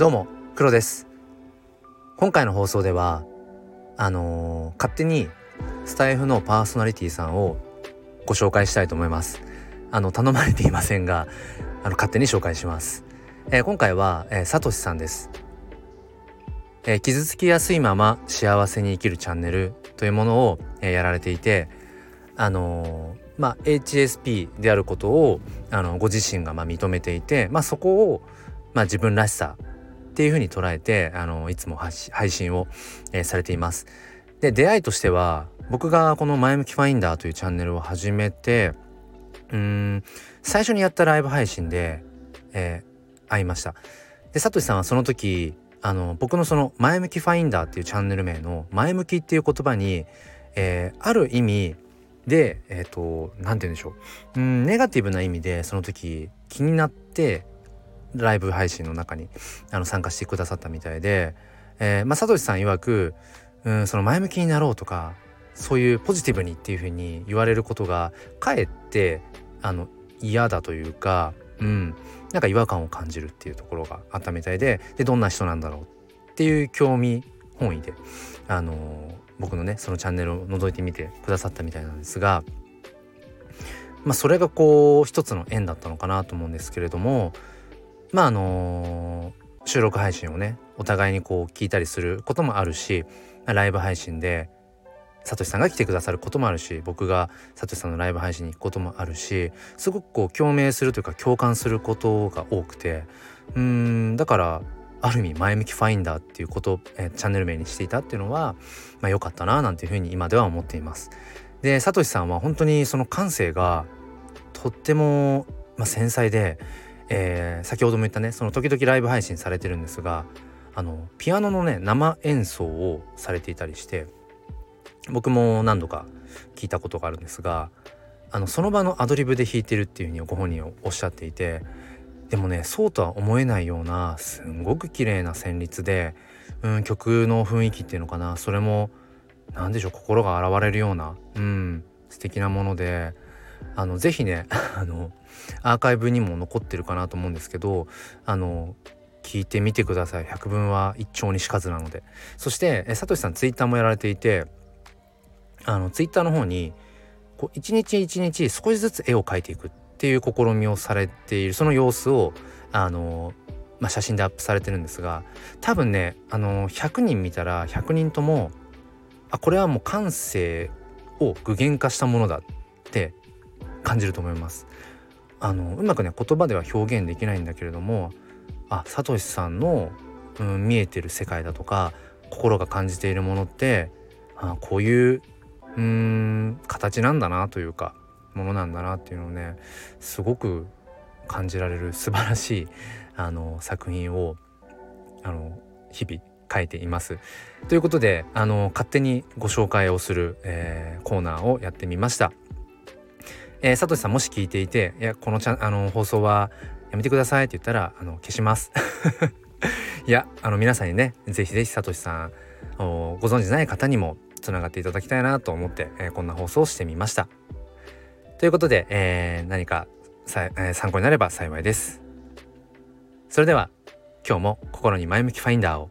どうも黒です。今回の放送ではあのー、勝手にスタイフのパーソナリティさんをご紹介したいと思います。あの頼まれていませんがあの勝手に紹介します、えー、今回は、えー、さとしさんです、えー、傷つきやすいまま幸せに生きるチャンネルというものを、えー、やられていてあのー、まあ HSP であることをあのご自身がまあ認めていてまあそこをまあ自分らしさっていうふうに捉えてあのいつも配信を、えー、されています。で出会いとしては僕がこの「前向きファインダー」というチャンネルを始めてうん最初にやったライブ配信で、えー、会いました。でさとしさんはその時あの僕のその「前向きファインダー」っていうチャンネル名の「前向き」っていう言葉に、えー、ある意味でえっ、ー、と何て言うんでしょううんネガティブな意味でその時気になってライブ配信の中にあの参加してくださったみたいで、えー、まあ、さとしさん曰くうんその前向きになろうとかそういうポジティブにっていう風に言われることがかえってあの嫌だというか、うん、なんか違和感を感じるっていうところがあったみたいででどんな人なんだろうっていう興味本位で、あのー、僕のねそのチャンネルを覗いてみてくださったみたいなんですが、まあ、それがこう一つの縁だったのかなと思うんですけれどもまああのー、収録配信をねお互いにこう聞いたりすることもあるしライブ配信でさとしさんが来てくださることもあるし僕がさとしさんのライブ配信に行くこともあるしすごくこう共鳴するというか共感することが多くてうんだからある意味前向きファインダーっていうことを、え、チャンネル名にしていたっていうのはまあ良かったななんていうふうに今では思っています。でさとしさんは本当にその感性がとっても、まあ、繊細でえー、先ほども言ったねその時々ライブ配信されてるんですがあのピアノのね生演奏をされていたりして僕も何度か聞いたことがあるんですがあのその場のアドリブで弾いてるっていうふうにご本人おっしゃっていてでもねそうとは思えないようなすんごく綺麗な旋律で、うん、曲の雰囲気っていうのかな。それも何でしょう心が洗われるような、うん、素敵なものであのぜひね あのアーカイブにも残ってるかなと思うんですけどあの聞いてみてください。百聞は一丁にしかずなので。そしてえさとしさんツイッターもやられていてあのツイッターの方にこう一日一日少しずつ絵を描いていくっていう試みをされているその様子をあのまあ、写真でアップされてるんですが多分ねあの100人見たら100人ともあこれはもう感性を具現化したものだって感じると思います。あのうまくね言葉では表現できないんだけれどもあサトシさんの、うん、見えてる世界だとか心が感じているものってあこういううん形なんだなというかものなんだなっていうのをねすごく感じられる素晴らしいあの作品をあの日々書いています。ということであの勝手にご紹介をする、えー、コーナーをやってみました。えー、サトシさんもし聞いていて、いや、このチャあの放送はやめてくださいって言ったら、あの、消します。いや、あの、皆さんにね、ぜひぜひサトシさんをご存知ない方にもつながっていただきたいなと思って、えー、こんな放送をしてみました。ということで、えー、何かさ、えー、参考になれば幸いです。それでは、今日も心に前向きファインダーを。